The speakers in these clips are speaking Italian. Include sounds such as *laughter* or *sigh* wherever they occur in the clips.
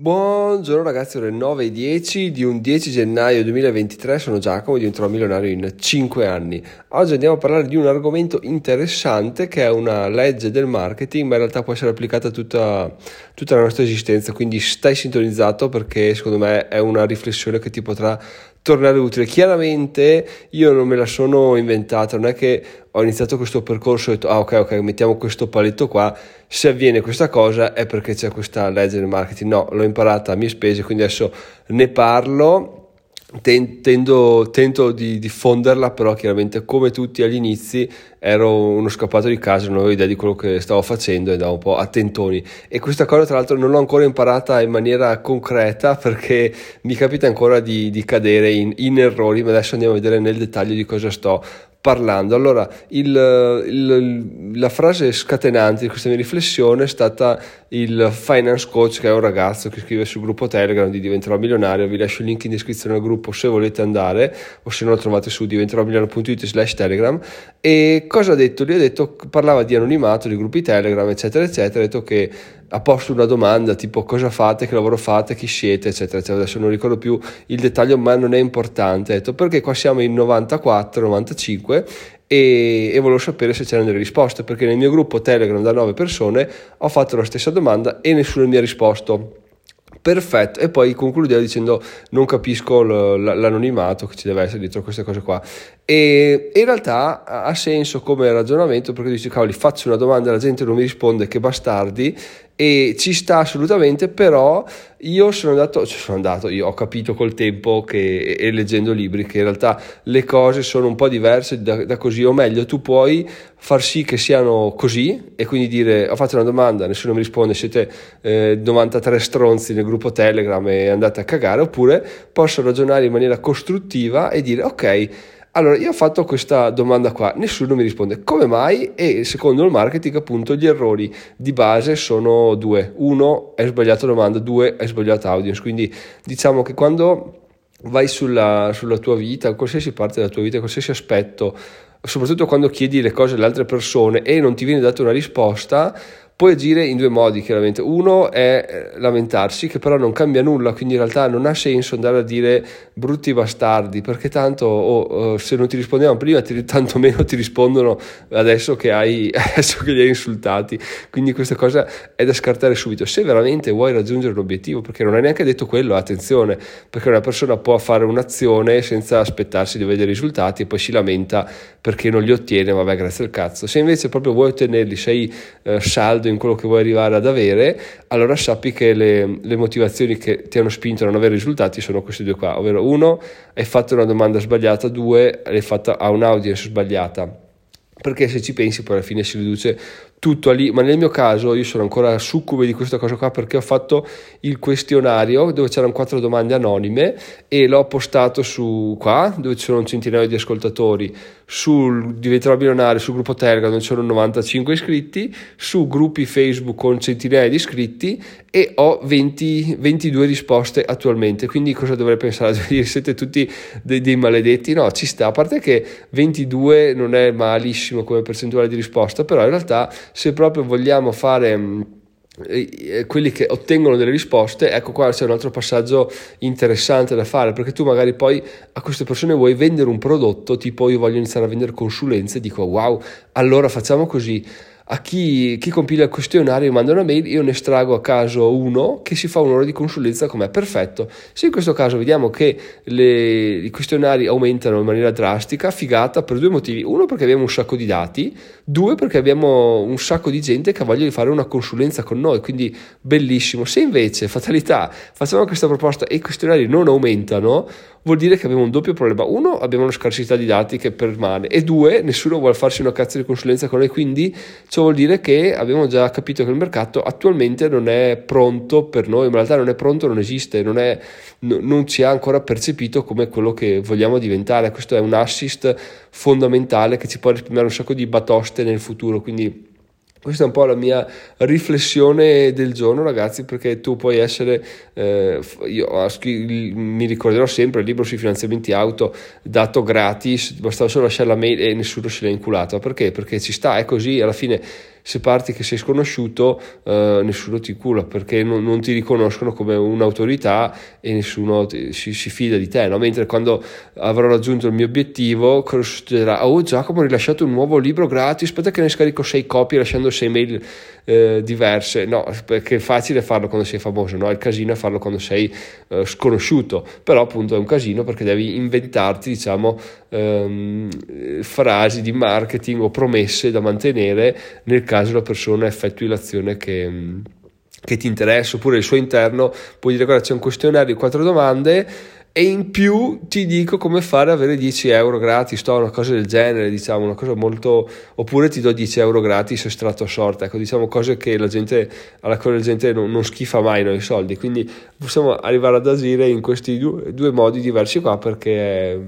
Buongiorno ragazzi, ore 9 e 10 di un 10 gennaio 2023, sono Giacomo diventerò milionario in 5 anni. Oggi andiamo a parlare di un argomento interessante che è una legge del marketing, ma in realtà può essere applicata a tutta, tutta la nostra esistenza, quindi stai sintonizzato perché secondo me è una riflessione che ti potrà tornare utile. Chiaramente io non me la sono inventata, non è che ho iniziato questo percorso e ho detto ah ok ok mettiamo questo paletto qua, se avviene questa cosa è perché c'è questa legge del marketing, no, l'ho imparata a mie spese, quindi adesso ne parlo Tendo, tento di diffonderla, però chiaramente come tutti agli inizi ero uno scappato di casa, non avevo idea di quello che stavo facendo e andavo un po' a tentoni. E questa cosa tra l'altro non l'ho ancora imparata in maniera concreta perché mi capita ancora di, di cadere in, in errori, ma adesso andiamo a vedere nel dettaglio di cosa sto parlando. Allora, il, il, la frase scatenante di questa mia riflessione è stata il finance coach, che è un ragazzo che scrive sul gruppo Telegram di Diventerò Milionario. Vi lascio il link in descrizione al gruppo se volete andare, o se no lo trovate su diventeromilionario.it slash Telegram. E cosa ha detto? Lui ha detto, parlava di anonimato, di gruppi Telegram, eccetera, eccetera. Ha detto che ha posto una domanda tipo cosa fate, che lavoro fate, chi siete, eccetera, eccetera. Adesso non ricordo più il dettaglio, ma non è importante. Ha detto perché qua siamo in 94, 95 e, e volevo sapere se c'erano delle risposte, perché nel mio gruppo Telegram da 9 persone ho fatto la stessa domanda e nessuno mi ha risposto. Perfetto, e poi concludeva dicendo non capisco l'anonimato che ci deve essere dietro queste cose qua. E in realtà ha senso come ragionamento perché dici cavoli faccio una domanda e la gente non mi risponde che bastardi e ci sta assolutamente, però io sono andato, cioè sono andato, io ho capito col tempo che, e leggendo libri che in realtà le cose sono un po' diverse da, da, così, o meglio, tu puoi far sì che siano così e quindi dire ho fatto una domanda, nessuno mi risponde, siete eh, 93 stronzi nel gruppo Telegram e andate a cagare, oppure posso ragionare in maniera costruttiva e dire ok, allora, io ho fatto questa domanda qua, nessuno mi risponde come mai e secondo il marketing appunto gli errori di base sono due. Uno, è sbagliato domanda, due, è sbagliato audience. Quindi diciamo che quando vai sulla, sulla tua vita, qualsiasi parte della tua vita, qualsiasi aspetto, soprattutto quando chiedi le cose alle altre persone e non ti viene data una risposta, Puoi agire in due modi, chiaramente. Uno è eh, lamentarsi, che però non cambia nulla, quindi in realtà non ha senso andare a dire brutti bastardi, perché tanto oh, se non ti rispondevano prima, ti, tanto meno ti rispondono adesso che, hai, *laughs* adesso che li hai insultati. Quindi questa cosa è da scartare subito. Se veramente vuoi raggiungere un obiettivo, perché non è neanche detto quello, attenzione, perché una persona può fare un'azione senza aspettarsi di vedere i risultati e poi si lamenta perché non li ottiene, vabbè, grazie al cazzo. Se invece proprio vuoi ottenerli, sei eh, saldo in quello che vuoi arrivare ad avere, allora sappi che le, le motivazioni che ti hanno spinto a non avere risultati sono queste due qua, ovvero uno, hai fatto una domanda sbagliata, due, l'hai fatta a un'audience sbagliata. Perché se ci pensi poi alla fine si riduce tutto lì, ma nel mio caso io sono ancora succube di questa cosa qua perché ho fatto il questionario dove c'erano quattro domande anonime e l'ho postato su qua dove ci sono un centinaio di ascoltatori, sul diventerò milionario, sul gruppo Telegram dove ci sono 95 iscritti, su gruppi Facebook con centinaia di iscritti e ho 20, 22 risposte attualmente, quindi cosa dovrei pensare? *laughs* Siete tutti dei, dei maledetti? No, ci sta, a parte che 22 non è malissimo come percentuale di risposta, però in realtà se proprio vogliamo fare quelli che ottengono delle risposte, ecco qua c'è un altro passaggio interessante da fare, perché tu magari poi a queste persone vuoi vendere un prodotto, tipo io voglio iniziare a vendere consulenze, dico wow, allora facciamo così a chi, chi, compila il questionario manda una mail, io ne estraggo a caso uno che si fa un'ora di consulenza con me, perfetto. Se in questo caso vediamo che le, i questionari aumentano in maniera drastica, figata per due motivi. Uno perché abbiamo un sacco di dati, due perché abbiamo un sacco di gente che ha voglia di fare una consulenza con noi, quindi bellissimo. Se invece, fatalità, facciamo questa proposta e i questionari non aumentano, vuol dire che abbiamo un doppio problema. Uno, abbiamo una scarsità di dati che permane e due, nessuno vuole farsi una cazzo di consulenza con noi, quindi ciò vuol dire che abbiamo già capito che il mercato attualmente non è pronto per noi, in realtà non è pronto, non esiste, non, è, n- non ci ha ancora percepito come quello che vogliamo diventare. Questo è un assist fondamentale che ci può risparmiare un sacco di batoste nel futuro, quindi questa è un po' la mia riflessione del giorno, ragazzi, perché tu puoi essere, eh, io mi ricorderò sempre il libro sui finanziamenti auto dato gratis, bastava solo lasciare la mail e nessuno se l'ha inculato. Perché? Perché ci sta, è così, alla fine se parti che sei sconosciuto eh, nessuno ti cula perché non, non, ti riconoscono come un'autorità e nessuno ti, si, si, fida di te, no? mentre quando avrò raggiunto il mio obiettivo succederà? Oh Giacomo ha rilasciato un nuovo libro gratis, aspetta che ne scarico sei copie lasciando sei mail eh, diverse, no, perché è facile farlo quando sei famoso, no? il casino è farlo quando sei eh, sconosciuto, però appunto è un casino perché devi inventarti diciamo ehm, frasi di marketing o promesse da mantenere nel caso la persona effettui l'azione che che ti interessa, oppure il suo interno puoi dire guarda c'è un questionario di quattro domande e in più ti dico come fare ad avere 10 euro gratis, o una cosa del genere, diciamo, una cosa molto... oppure ti do 10 euro gratis estratto a sorta, ecco, diciamo cose che la gente, alla quale la gente non, non schifa mai noi soldi, quindi possiamo arrivare ad agire in questi due, due modi diversi qua perché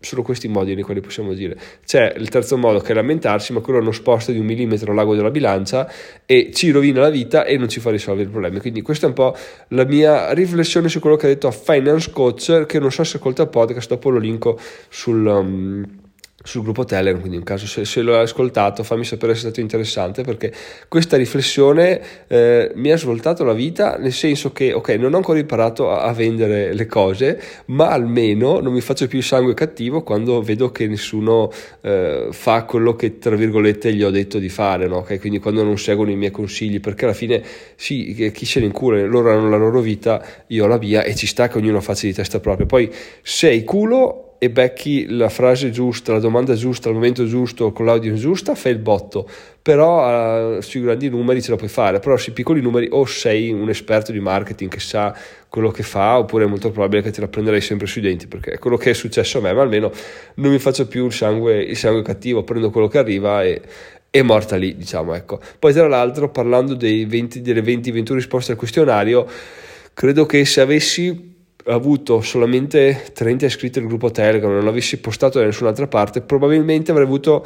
sono questi modi nei quali possiamo dire. C'è il terzo modo che è lamentarsi, ma quello non sposta di un millimetro l'ago della bilancia e ci rovina la vita e non ci fa risolvere il problema. Quindi questa è un po' la mia riflessione su quello che ha detto a Finance Coach, che non so se ascolta il podcast, dopo lo linko sul... Um, sul gruppo Telegram, quindi in caso se, se lo hai ascoltato fammi sapere se è stato interessante perché questa riflessione eh, mi ha svoltato la vita nel senso che ok non ho ancora imparato a, a, vendere le cose ma almeno non mi faccio più il sangue cattivo quando vedo che nessuno eh, fa quello che tra virgolette gli ho detto di fare no? okay? quindi quando non seguono i miei consigli perché alla fine sì chi se ne incula loro hanno la loro vita io ho la mia e ci sta che ognuno faccia di testa propria poi sei culo e becchi la frase giusta, la domanda giusta, al momento giusto, con l'audience giusta, fai il botto. Però uh, sui grandi numeri ce la puoi fare, però sui piccoli numeri o sei un esperto di marketing che sa quello che fa, oppure è molto probabile che te la prenderai sempre sui denti, perché è quello che è successo a me, ma almeno non mi faccio più il sangue, il sangue cattivo, prendo quello che arriva e, è morta lì, diciamo, ecco. Poi tra l'altro, parlando 20, delle 20-21 risposte al questionario, credo che se avessi avuto solamente 30 iscritti al gruppo Telegram, non l'avessi postato da nessun'altra parte, probabilmente avrei avuto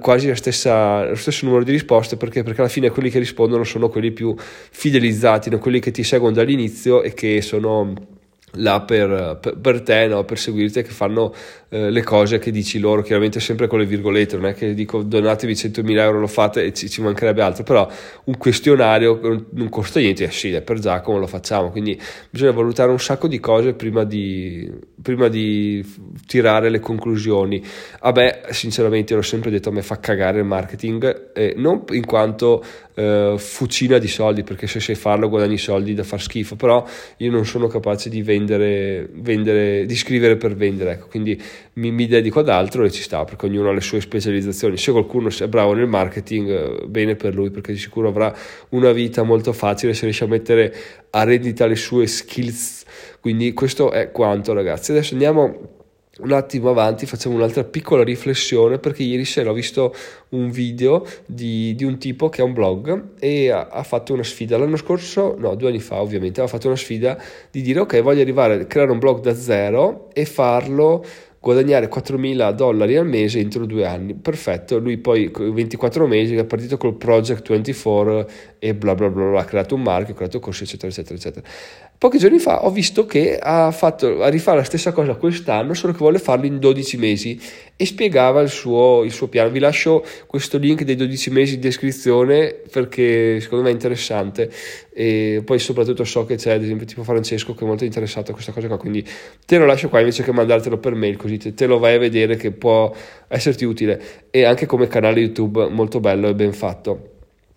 quasi stessa, lo stesso numero di risposte perché? perché alla fine quelli che rispondono sono quelli più fidelizzati, no? quelli che ti seguono dall'inizio e che sono là per, per, te, no? per seguirti, che fanno eh, le cose che dici loro, chiaramente sempre con le virgolette, non è che dico donatevi 100.000 euro, lo fate e ci, ci mancherebbe altro, però un questionario non costa niente, eh sì, è per Giacomo lo facciamo, quindi bisogna valutare un sacco di cose prima di, prima di tirare le conclusioni. A me, sinceramente, l'ho sempre detto, a me fa cagare il marketing, eh, non in quanto eh, fucina di soldi, perché se sai farlo guadagni soldi da far schifo, però io non sono capace di vendere, vendere di scrivere per vendere, ecco, quindi mi, mi, dedico ad altro e ci sta perché ognuno ha le sue specializzazioni. Se qualcuno è bravo nel marketing, eh, bene per lui perché di sicuro avrà una vita molto facile se riesce a mettere a rendita le sue skills. Quindi questo è quanto ragazzi. Adesso andiamo un attimo avanti facciamo un'altra piccola riflessione perché ieri sera ho visto un video di, di un tipo che ha un blog e ha, ha, fatto una sfida l'anno scorso, no due anni fa ovviamente, ha fatto una sfida di dire ok voglio arrivare a creare un blog da zero e farlo guadagnare 4.000 dollari al mese entro due anni. Perfetto, lui poi 24 mesi è partito col Project 24 e bla bla bla, ha creato un marchio, ha creato corsi eccetera eccetera eccetera. Pochi giorni fa ho visto che ha fatto a rifare la stessa cosa quest'anno, solo che vuole farlo in 12 mesi e spiegava il suo, il suo piano. Vi lascio questo link dei 12 mesi in descrizione perché secondo me è interessante e poi soprattutto so che c'è ad esempio tipo Francesco che è molto interessato a questa cosa qua, quindi te lo lascio qua invece che mandartelo per mail così te, te lo vai a vedere che può esserti utile e anche come canale YouTube molto bello e ben fatto.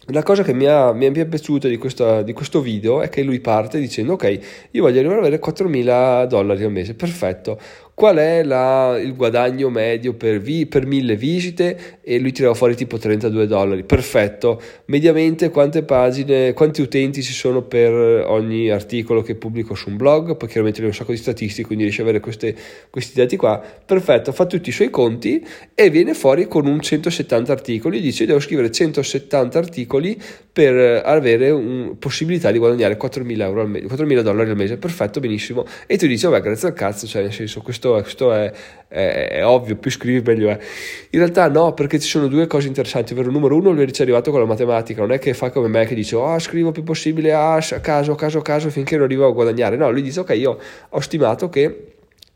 La cosa che mi, ha, mi è piaciuta di, questa, di, questo video è che lui parte dicendo ok, io voglio arrivare ad avere 4.000 dollari al mese, perfetto, qual è la, il guadagno medio per, vi, per mille visite? E lui tirava fuori tipo 32 dollari, perfetto, mediamente quante pagine, quanti utenti ci sono per ogni articolo che pubblico su un blog, poi chiaramente lui ha un sacco di statistiche, quindi riesce ad avere queste, questi dati qua, perfetto, fa tutti i suoi conti e viene fuori con un 170 articoli, dice devo scrivere 170 articoli per avere un, possibilità di guadagnare 4.000, euro al mese, 4.000 dollari al mese, perfetto, benissimo, e tu dici vabbè grazie al cazzo, cioè nel senso questo questo, questo è, è, è, ovvio, più scrivi meglio è. In realtà no, perché ci sono due cose interessanti, ovvero numero uno lui è arrivato con la matematica, non è che fa come me che dice oh scrivo più possibile a caso, caso, caso finché non arrivo a guadagnare, no, lui dice ok io ho stimato che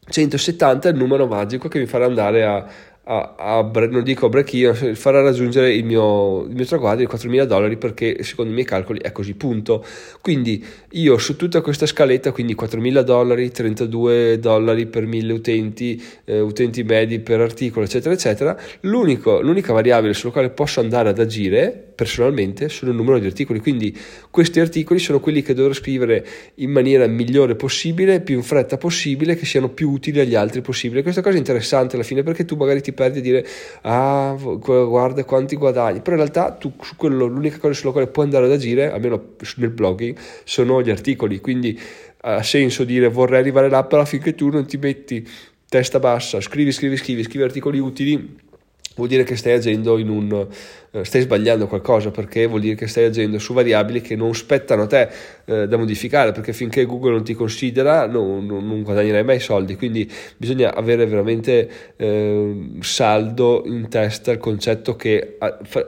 170 è il numero magico che mi farà andare a, a, a, non dico break even, farà raggiungere il mio, il mio traguardo di 4.000 dollari perché secondo i miei calcoli è così, punto. Quindi io su tutta questa scaletta, quindi 4.000 dollari, 32 dollari per 1.000 utenti, eh, utenti medi per articolo, eccetera, eccetera, l'unica variabile sulla quale posso andare ad agire personalmente il numero di articoli, quindi questi articoli sono quelli che dovrò scrivere in maniera migliore possibile, più in fretta possibile, che siano più utili agli altri possibile. Questa cosa è interessante alla fine perché tu magari ti perdi a dire ah guarda quanti guadagni, però in realtà tu quello l'unica cosa sulla quale puoi andare ad agire, almeno nel blogging, sono gli articoli, quindi ha senso dire vorrei arrivare là però finché tu non ti metti testa bassa, scrivi, scrivi, scrivi, scrivi articoli utili vuol dire che stai agendo in un eh, stai sbagliando qualcosa perché vuol dire che stai agendo su variabili che non spettano a te eh, da modificare perché finché Google non ti considera non, non, non guadagnerai mai soldi. Quindi bisogna avere veramente eh, saldo in testa il concetto che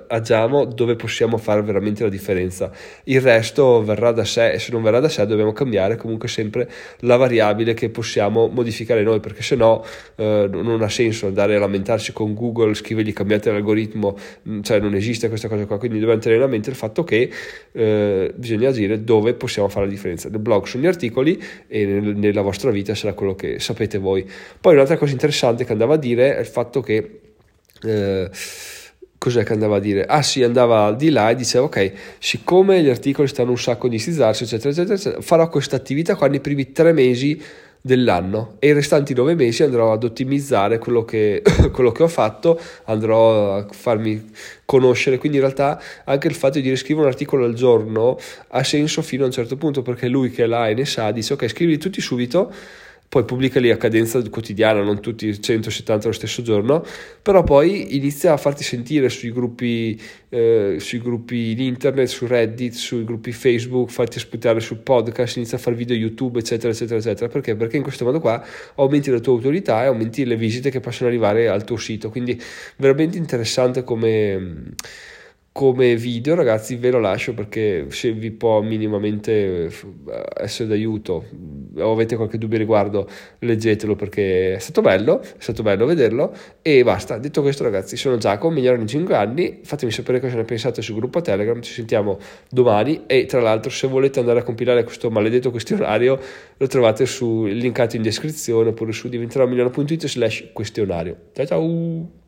agiamo dove possiamo fare veramente la differenza. Il resto verrà da sé e se non verrà da sé dobbiamo cambiare comunque sempre la variabile che possiamo modificare noi perché se no eh, non ha senso andare a lamentarsi con Google scrivergli cambiate l'algoritmo cioè non esiste questa cosa qua, quindi dobbiamo tenere a mente il fatto che eh, bisogna agire dove possiamo fare la differenza. Nel blog sugli articoli e nel, nella vostra vita sarà quello che sapete voi. Poi un'altra cosa interessante che andava a dire è il fatto che... Eh, cos'è che andava a dire? Ah sì, andava di là e diceva ok, siccome gli articoli stanno un sacco a inizizzarsi, eccetera, eccetera, eccetera, farò questa attività qua nei primi tre mesi dell'anno e i restanti nove mesi andrò ad ottimizzare quello che, *coughs* quello che ho fatto, andrò a farmi conoscere, quindi in realtà anche il fatto di riscrivere un articolo al giorno ha senso fino a un certo punto perché lui che è là e ne sa dice ok scrivili tutti subito poi pubblicali a cadenza quotidiana, non tutti 170 lo stesso giorno, però poi inizia a farti sentire sui gruppi, eh, sui gruppi in internet, su Reddit, sui gruppi Facebook, farti aspettare sul podcast, inizia a fare video YouTube, eccetera, eccetera, eccetera. Perché? Perché in questo modo qua aumenti la tua autorità e aumenti le visite che possono arrivare al tuo sito. Quindi veramente interessante come come video ragazzi ve lo lascio perché se vi può minimamente eh, essere d'aiuto o avete qualche dubbio riguardo leggetelo perché è stato bello è stato bello vederlo. E basta. Detto questo ragazzi sono Giacomo migliorano in 5 anni. Fatemi sapere cosa ne pensate sul gruppo telegram. Ci sentiamo domani. E tra l'altro se volete andare a compilare questo maledetto questionario lo trovate su linkato in descrizione oppure su diventerò slash questionario. Ciao ciao